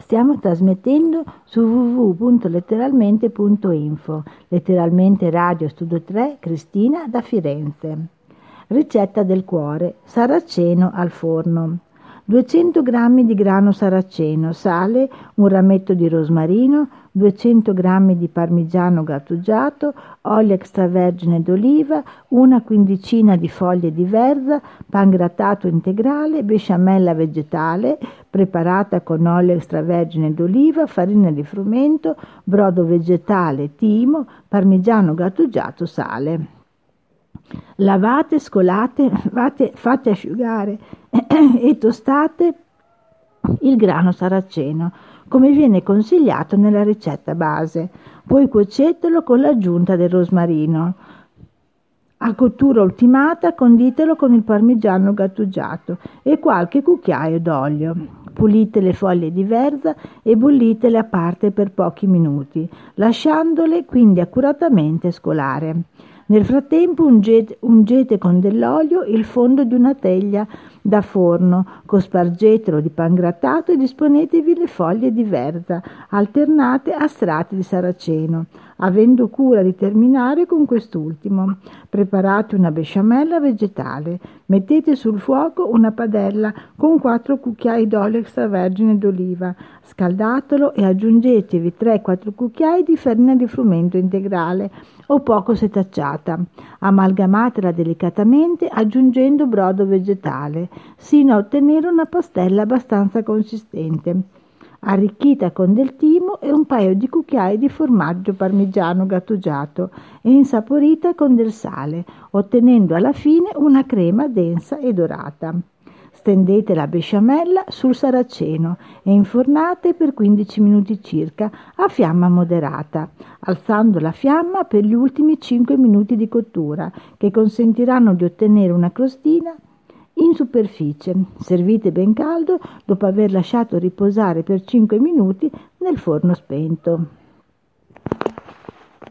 Stiamo trasmettendo su www.letteralmente.info, letteralmente Radio Studio 3, Cristina da Firenze. Ricetta del cuore, saraceno al forno. 200 g di grano saraceno, sale, un rametto di rosmarino, 200 g di parmigiano grattugiato, olio extravergine d'oliva, una quindicina di foglie di verza, pan grattato integrale, besciamella vegetale preparata con olio extravergine d'oliva, farina di frumento, brodo vegetale, timo, parmigiano grattugiato, sale. Lavate, scolate, fate, fate asciugare e tostate il grano saraceno, come viene consigliato nella ricetta base. Poi cuocetelo con l'aggiunta del rosmarino. A cottura ultimata conditelo con il parmigiano gattugiato e qualche cucchiaio d'olio. Pulite le foglie di verza e bollitele a parte per pochi minuti, lasciandole quindi accuratamente scolare. Nel frattempo ungete, con dell'olio il fondo di una teglia da forno, cospargetelo di pan grattato e disponetevi le foglie di verza, alternate a strati di saraceno, avendo cura di terminare con quest'ultimo. Preparate una besciamella vegetale, mettete sul fuoco una padella con 4 cucchiai d'olio extravergine d'oliva, scaldatelo e aggiungetevi 3-4 cucchiai di farina di frumento integrale o poco setacciata. Amalgamatela delicatamente aggiungendo brodo vegetale, sino a ottenere una pastella abbastanza consistente arricchita con del timo e un paio di cucchiai di formaggio parmigiano grattugiato e insaporita con del sale, ottenendo alla fine una crema densa e dorata. Stendete la besciamella sul saraceno e infornate per 15 minuti circa a fiamma moderata, alzando la fiamma per gli ultimi 5 minuti di cottura, che consentiranno di ottenere una crostina in superficie. Servite ben caldo dopo aver lasciato riposare per 5 minuti nel forno spento.